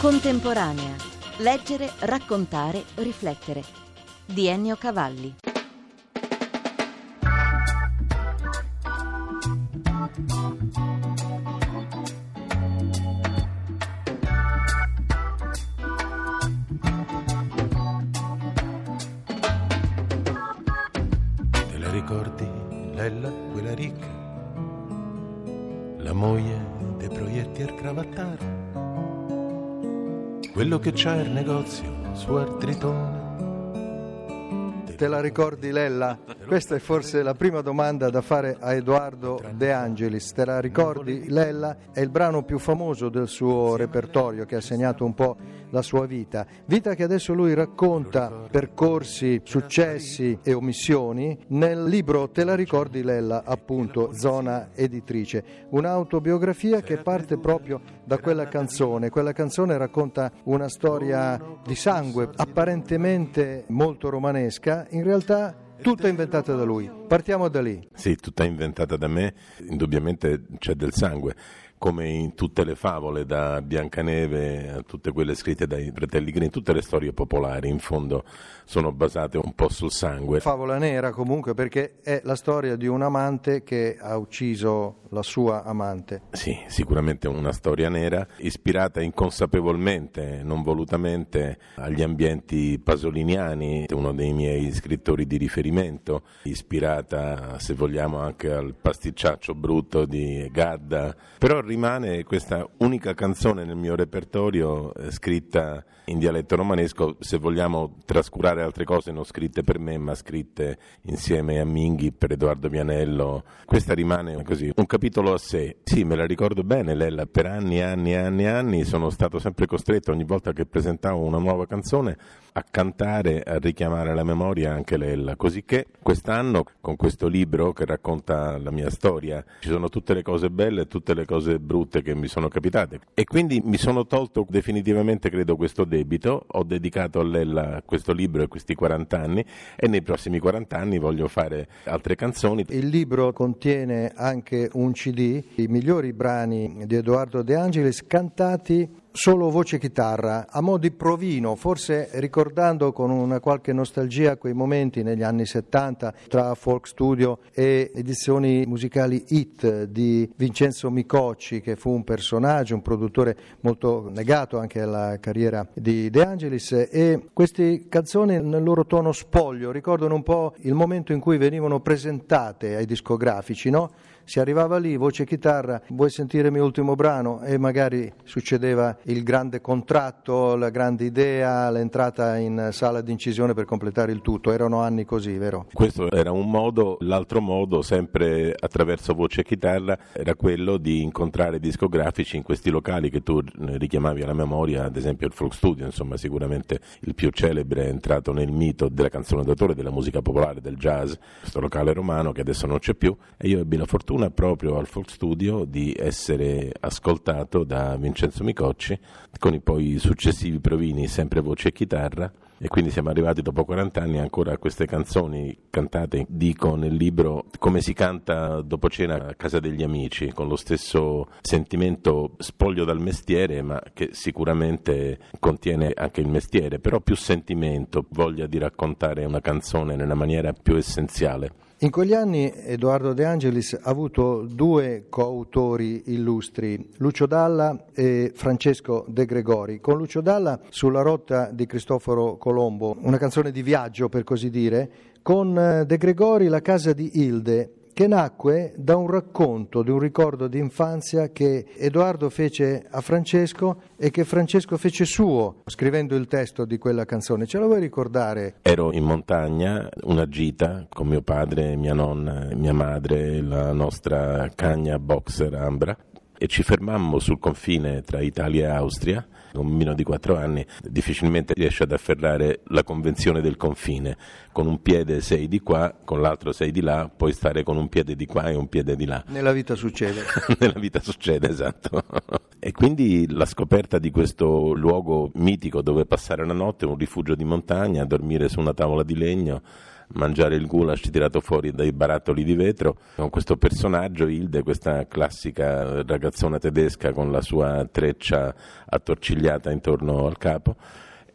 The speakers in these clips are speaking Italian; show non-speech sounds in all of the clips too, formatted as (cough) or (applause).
Contemporanea. Leggere, raccontare, riflettere. Di Ennio Cavalli. Te la ricordi, Lella, quella ricca? La moglie dei proietti al cravattare? Quello che c'ha il negozio su Artritone? Te la ricordi Lella? Questa è forse la prima domanda da fare a Edoardo De Angelis. Te la ricordi Lella? È il brano più famoso del suo repertorio che ha segnato un po' la sua vita. Vita che adesso lui racconta, percorsi, successi e omissioni nel libro Te la ricordi Lella, appunto, Zona Editrice. Un'autobiografia che parte proprio da quella canzone. Quella canzone racconta una storia di sangue apparentemente molto romanesca, in realtà tutta inventata da lui. Partiamo da lì. Sì, tutta inventata da me, indubbiamente c'è del sangue, come in tutte le favole, da Biancaneve a tutte quelle scritte dai fratelli Grimm, tutte le storie popolari in fondo sono basate un po' sul sangue. Favola nera comunque perché è la storia di un amante che ha ucciso la sua amante. Sì, sicuramente una storia nera, ispirata inconsapevolmente, non volutamente, agli ambienti pasoliniani, uno dei miei scrittori di riferimento, ispirata, se vogliamo, anche al pasticciaccio brutto di Gadda, però rimane questa unica canzone nel mio repertorio eh, scritta in dialetto romanesco, se vogliamo trascurare altre cose non scritte per me, ma scritte insieme a Minghi per Edoardo Vianello. Questa rimane così, un capitolo a sé. Sì, me la ricordo bene, Lella, per anni e anni anni anni sono stato sempre costretto ogni volta che presentavo una nuova canzone a cantare, a richiamare alla memoria anche Lella, così che quest'anno con questo libro che racconta la mia storia ci sono tutte le cose belle e tutte le cose brutte che mi sono capitate. E quindi mi sono tolto definitivamente credo questo debito, ho dedicato a Lella questo libro e questi 40 anni e nei prossimi 40 anni voglio fare altre canzoni. Il libro contiene anche un CD, i migliori brani di Edoardo De Angelis cantati solo voce chitarra, a mo' di provino, forse ricordando con una qualche nostalgia quei momenti negli anni 70 tra folk studio e edizioni musicali hit di Vincenzo Micocci, che fu un personaggio, un produttore molto negato anche alla carriera di De Angelis e queste canzoni nel loro tono spoglio ricordano un po' il momento in cui venivano presentate ai discografici, no? Si arrivava lì, voce e chitarra, vuoi sentire il mio ultimo brano? E magari succedeva il grande contratto, la grande idea, l'entrata in sala d'incisione per completare il tutto. Erano anni così, vero? Questo era un modo, l'altro modo, sempre attraverso voce e chitarra, era quello di incontrare discografici in questi locali che tu richiamavi alla memoria, ad esempio il Folk Studio, insomma sicuramente il più celebre è entrato nel mito della canzone d'autore, della musica popolare, del jazz, questo locale romano che adesso non c'è più e io ebbi la fortuna proprio al Folk Studio di essere ascoltato da Vincenzo Micocci con i poi successivi provini sempre voce e chitarra e quindi siamo arrivati dopo 40 anni ancora a queste canzoni cantate, dico nel libro, come si canta dopo cena a casa degli amici, con lo stesso sentimento spoglio dal mestiere, ma che sicuramente contiene anche il mestiere, però più sentimento, voglia di raccontare una canzone nella maniera più essenziale. In quegli anni Edoardo De Angelis ha avuto due coautori illustri, Lucio Dalla e Francesco De Gregori. Con Lucio Dalla sulla rotta di Cristoforo Colombo, una canzone di viaggio per così dire, con De Gregori La casa di Ilde, che nacque da un racconto, di un ricordo di infanzia che Edoardo fece a Francesco e che Francesco fece suo, scrivendo il testo di quella canzone. Ce la vuoi ricordare? Ero in montagna, una gita con mio padre, mia nonna, mia madre, la nostra cagna boxer Ambra e ci fermammo sul confine tra Italia e Austria un bambino di 4 anni difficilmente riesce ad afferrare la convenzione del confine. Con un piede sei di qua, con l'altro sei di là, puoi stare con un piede di qua e un piede di là. (laughs) Nella vita succede. (laughs) Nella vita succede, esatto. (laughs) E quindi la scoperta di questo luogo mitico dove passare la notte, un rifugio di montagna, dormire su una tavola di legno, mangiare il goulash tirato fuori dai barattoli di vetro, con questo personaggio, Hilde, questa classica ragazzona tedesca con la sua treccia attorcigliata intorno al capo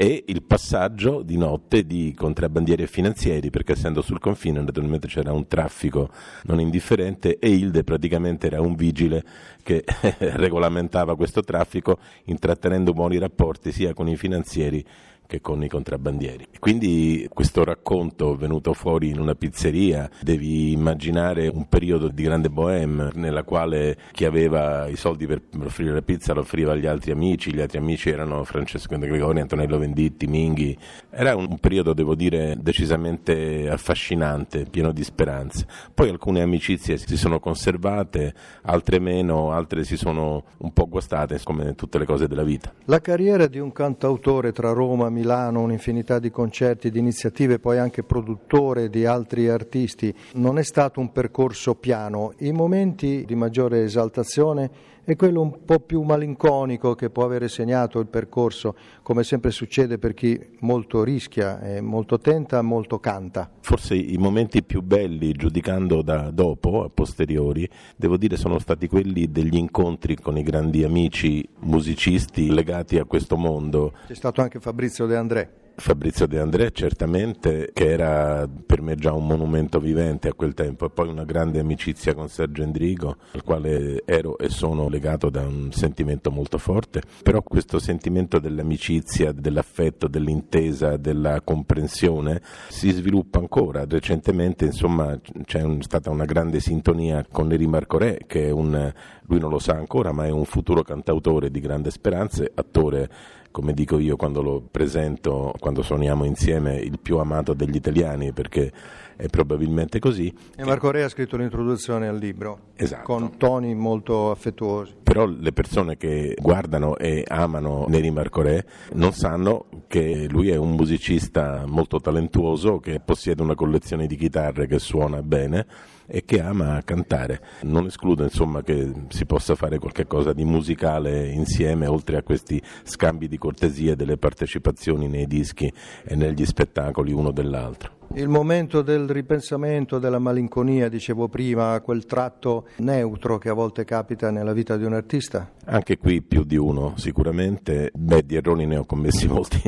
e il passaggio di notte di contrabbandieri e finanzieri, perché essendo sul confine naturalmente c'era un traffico non indifferente e Hilde praticamente era un vigile che (laughs) regolamentava questo traffico intrattenendo buoni rapporti sia con i finanzieri che con i contrabbandieri. Quindi questo racconto venuto fuori in una pizzeria, devi immaginare un periodo di grande bohème nella quale chi aveva i soldi per offrire la pizza lo offriva agli altri amici, gli altri amici erano Francesco De Gregori, Antonello Venditti, Minghi. Era un periodo, devo dire, decisamente affascinante, pieno di speranze. Poi alcune amicizie si sono conservate, altre meno, altre si sono un po' guastate, come tutte le cose della vita. La carriera di un cantautore tra Roma, Milano un'infinità di concerti, di iniziative, poi anche produttore di altri artisti. Non è stato un percorso piano. I momenti di maggiore esaltazione è quello un po' più malinconico che può avere segnato il percorso, come sempre succede per chi molto rischia, molto tenta, molto canta. Forse i momenti più belli, giudicando da dopo, a posteriori, devo dire sono stati quelli degli incontri con i grandi amici musicisti legati a questo mondo. C'è stato anche Fabrizio De André. Fabrizio De André certamente che era per me già un monumento vivente a quel tempo e poi una grande amicizia con Sergio Endrigo al quale ero e sono legato da un sentimento molto forte. Però questo sentimento dell'amicizia, dell'affetto, dell'intesa, della comprensione si sviluppa ancora. Recentemente insomma c'è stata una grande sintonia con Neri Marcorè che è un lui non lo sa ancora ma è un futuro cantautore di grandi speranze attore come dico io quando lo presento, quando suoniamo insieme, il più amato degli italiani perché è probabilmente così. E Marco Re ha scritto l'introduzione al libro esatto. con toni molto affettuosi. Però le persone che guardano e amano Neri Marco Re non sanno che lui è un musicista molto talentuoso che possiede una collezione di chitarre che suona bene e che ama cantare. Non escludo insomma che si possa fare qualcosa di musicale insieme, oltre a questi scambi di cortesie delle partecipazioni nei dischi e negli spettacoli uno dell'altro. Il momento del ripensamento, della malinconia, dicevo prima, quel tratto neutro che a volte capita nella vita di un artista? Anche qui più di uno, sicuramente. Beh, di errori ne ho commessi (laughs) molti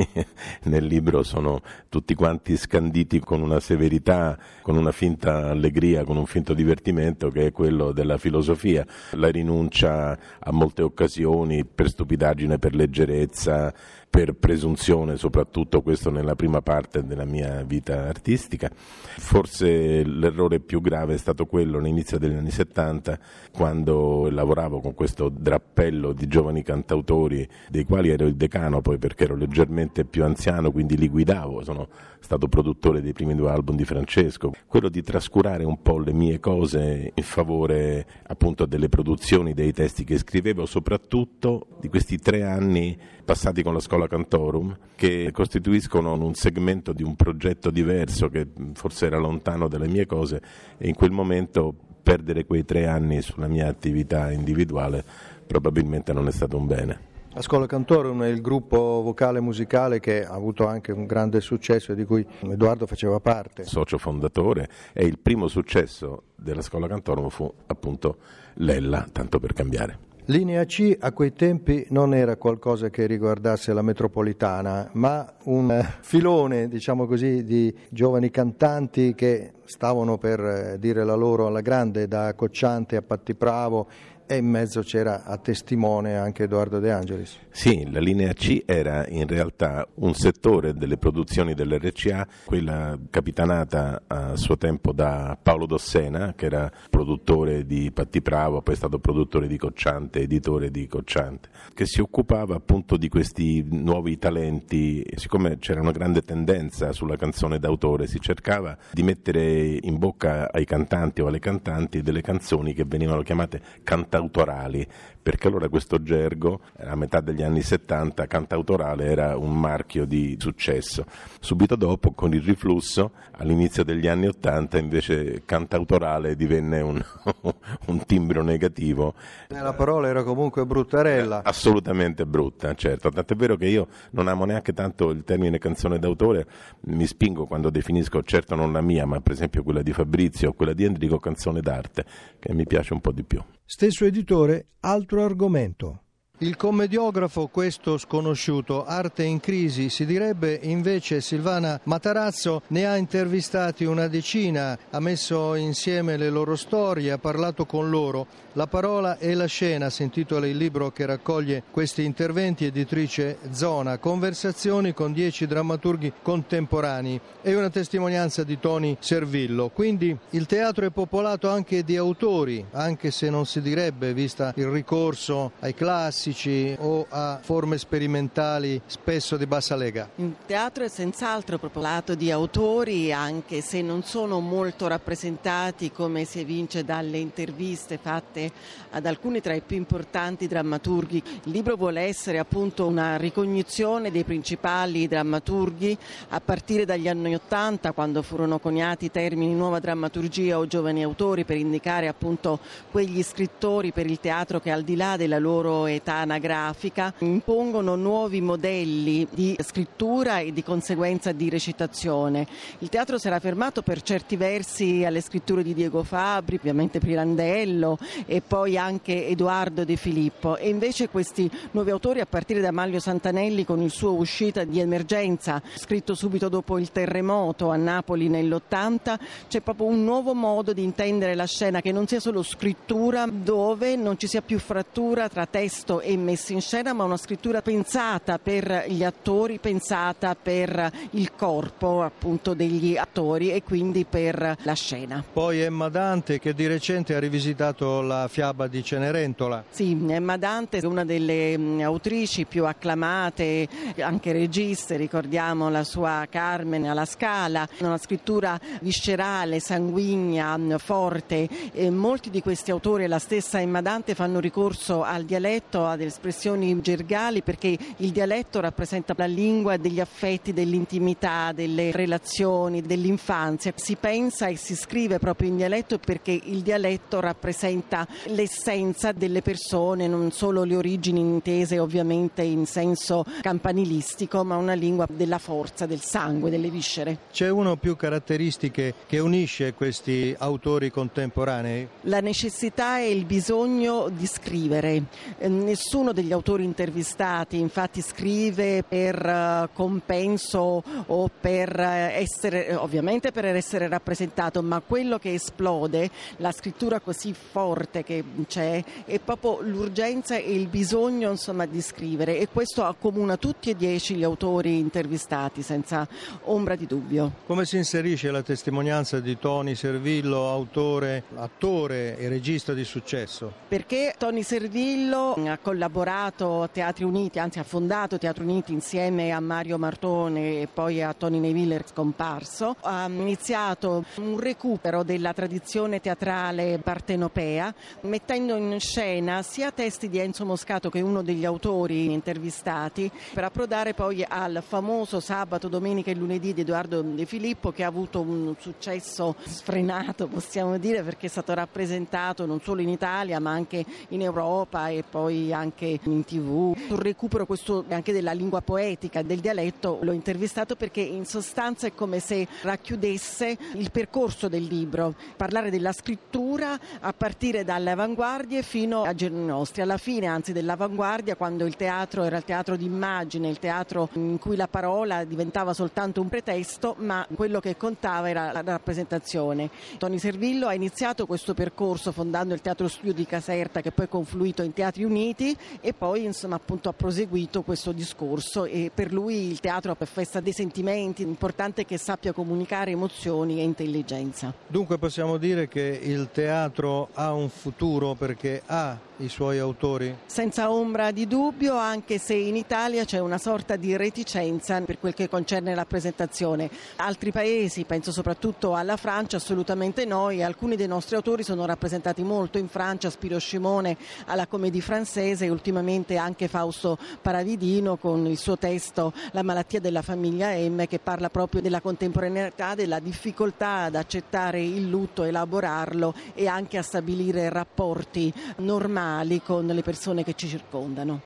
nel libro, sono tutti quanti scanditi con una severità, con una finta allegria, con un finto divertimento che è quello della filosofia. La rinuncia a molte occasioni per stupidaggine, per leggerezza, per presunzione, soprattutto questo nella prima parte della mia vita artistica. Forse l'errore più grave è stato quello all'inizio degli anni 70, quando lavoravo con questo drappello di giovani cantautori, dei quali ero il decano poi perché ero leggermente più anziano, quindi li guidavo, sono stato produttore dei primi due album di Francesco, quello di trascurare un po' le mie cose in favore appunto delle produzioni, dei testi che scrivevo, soprattutto di questi tre anni passati con la scuola Cantorum, che costituiscono un segmento di un progetto diverso che forse era lontano dalle mie cose e in quel momento perdere quei tre anni sulla mia attività individuale probabilmente non è stato un bene. La Scuola Cantorum è il gruppo vocale musicale che ha avuto anche un grande successo e di cui Edoardo faceva parte. Socio fondatore e il primo successo della Scuola Cantorum fu appunto Lella, tanto per cambiare. Linea C a quei tempi non era qualcosa che riguardasse la metropolitana, ma un eh, filone, diciamo così, di giovani cantanti che stavano per eh, dire la loro alla grande, da Cocciante a Patti Pravo e in mezzo c'era a testimone anche Edoardo De Angelis. Sì, la linea C era in realtà un settore delle produzioni dell'RCA, quella capitanata a suo tempo da Paolo Dossena, che era produttore di Patti Pravo, poi è stato produttore di Cocciante, editore di Cocciante, che si occupava appunto di questi nuovi talenti. Siccome c'era una grande tendenza sulla canzone d'autore, si cercava di mettere in bocca ai cantanti o alle cantanti delle canzoni che venivano chiamate cantatori cantautorali, perché allora questo gergo, a metà degli anni 70, cantautorale era un marchio di successo. Subito dopo, con il riflusso, all'inizio degli anni 80, invece cantautorale divenne un, (laughs) un timbro negativo. La parola era comunque bruttarella. Assolutamente brutta, certo. Tant'è vero che io non amo neanche tanto il termine canzone d'autore, mi spingo quando definisco, certo non la mia, ma per esempio quella di Fabrizio o quella di Enrico, canzone d'arte, che mi piace un po' di più. Stesso editore, altro argomento. Il commediografo, questo sconosciuto, arte in crisi, si direbbe invece Silvana Matarazzo ne ha intervistati una decina, ha messo insieme le loro storie, ha parlato con loro. La parola e la scena si intitola il libro che raccoglie questi interventi, editrice Zona, conversazioni con dieci drammaturghi contemporanei e una testimonianza di Toni Servillo. Quindi il teatro è popolato anche di autori, anche se non si direbbe, vista il ricorso ai classi classici o a forme sperimentali spesso di bassa lega? Il teatro è senz'altro popolato di autori, anche se non sono molto rappresentati come si evince dalle interviste fatte ad alcuni tra i più importanti drammaturghi. Il libro vuole essere appunto una ricognizione dei principali drammaturghi a partire dagli anni Ottanta, quando furono coniati i termini nuova drammaturgia o giovani autori per indicare appunto quegli scrittori per il teatro che al di là della loro età anagrafica impongono nuovi modelli di scrittura e di conseguenza di recitazione. Il teatro si era fermato per certi versi alle scritture di Diego Fabri, ovviamente Pirandello e poi anche Edoardo De Filippo e invece questi nuovi autori a partire da Maglio Santanelli con il suo uscita di emergenza scritto subito dopo il terremoto a Napoli nell'80 c'è proprio un nuovo modo di intendere la scena che non sia solo scrittura dove non ci sia più frattura tra testo e e messa in scena, ma una scrittura pensata per gli attori, pensata per il corpo appunto degli attori e quindi per la scena. Poi Emma Dante che di recente ha rivisitato la fiaba di Cenerentola. Sì, Emma Dante è una delle autrici più acclamate, anche registe, ricordiamo la sua Carmen alla Scala, una scrittura viscerale, sanguigna, forte. E molti di questi autori e la stessa Emma Dante fanno ricorso al dialetto, delle espressioni gergali perché il dialetto rappresenta la lingua degli affetti, dell'intimità, delle relazioni, dell'infanzia. Si pensa e si scrive proprio in dialetto perché il dialetto rappresenta l'essenza delle persone, non solo le origini intese ovviamente in senso campanilistico, ma una lingua della forza, del sangue, delle viscere. C'è una o più caratteristiche che unisce questi autori contemporanei? La necessità e il bisogno di scrivere. Nessuno Nessuno degli autori intervistati infatti scrive per eh, compenso o per eh, essere, ovviamente per essere rappresentato, ma quello che esplode, la scrittura così forte che c'è, è proprio l'urgenza e il bisogno insomma, di scrivere e questo accomuna tutti e dieci gli autori intervistati senza ombra di dubbio. Come si inserisce la testimonianza di Tony Servillo, autore, attore e regista di successo? Perché Tony Servillo ha collaborato a Teatri Uniti, anzi ha fondato Teatri Uniti insieme a Mario Martone e poi a Tony Neville scomparso. Ha iniziato un recupero della tradizione teatrale partenopea mettendo in scena sia testi di Enzo Moscato che è uno degli autori intervistati per approdare poi al famoso sabato, domenica e lunedì di Edoardo De Filippo che ha avuto un successo sfrenato possiamo dire perché è stato rappresentato non solo in Italia ma anche in Europa e poi anche anche in tv. Sul recupero questo anche della lingua poetica, del dialetto, l'ho intervistato perché in sostanza è come se racchiudesse il percorso del libro, parlare della scrittura a partire dalle avanguardie fino a giorni nostri, alla fine anzi dell'avanguardia quando il teatro era il teatro d'immagine, il teatro in cui la parola diventava soltanto un pretesto, ma quello che contava era la rappresentazione. Tony Servillo ha iniziato questo percorso fondando il Teatro Studio di Caserta che poi è confluito in Teatri Uniti e poi insomma appunto ha proseguito questo discorso e per lui il teatro è festa dei sentimenti, è importante che sappia comunicare emozioni e intelligenza. Dunque possiamo dire che il teatro ha un futuro perché ha i suoi autori? Senza ombra di dubbio, anche se in Italia c'è una sorta di reticenza per quel che concerne la presentazione. Altri paesi, penso soprattutto alla Francia, assolutamente no e alcuni dei nostri autori sono rappresentati molto in Francia, Spiro Scimone alla Comédie Française e ultimamente anche Fausto Paravidino con il suo testo La malattia della famiglia M che parla proprio della contemporaneità, della difficoltà ad accettare il lutto, elaborarlo e anche a stabilire rapporti normali normali con le persone che ci circondano.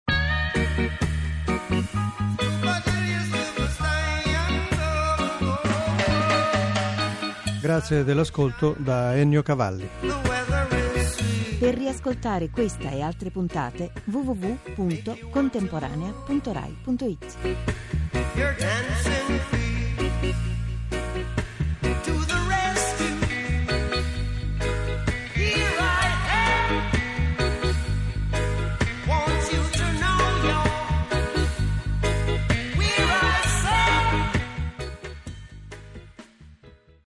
Grazie dell'ascolto da Ennio Cavalli. Per riascoltare questa e altre puntate www.contemporanea.rai.it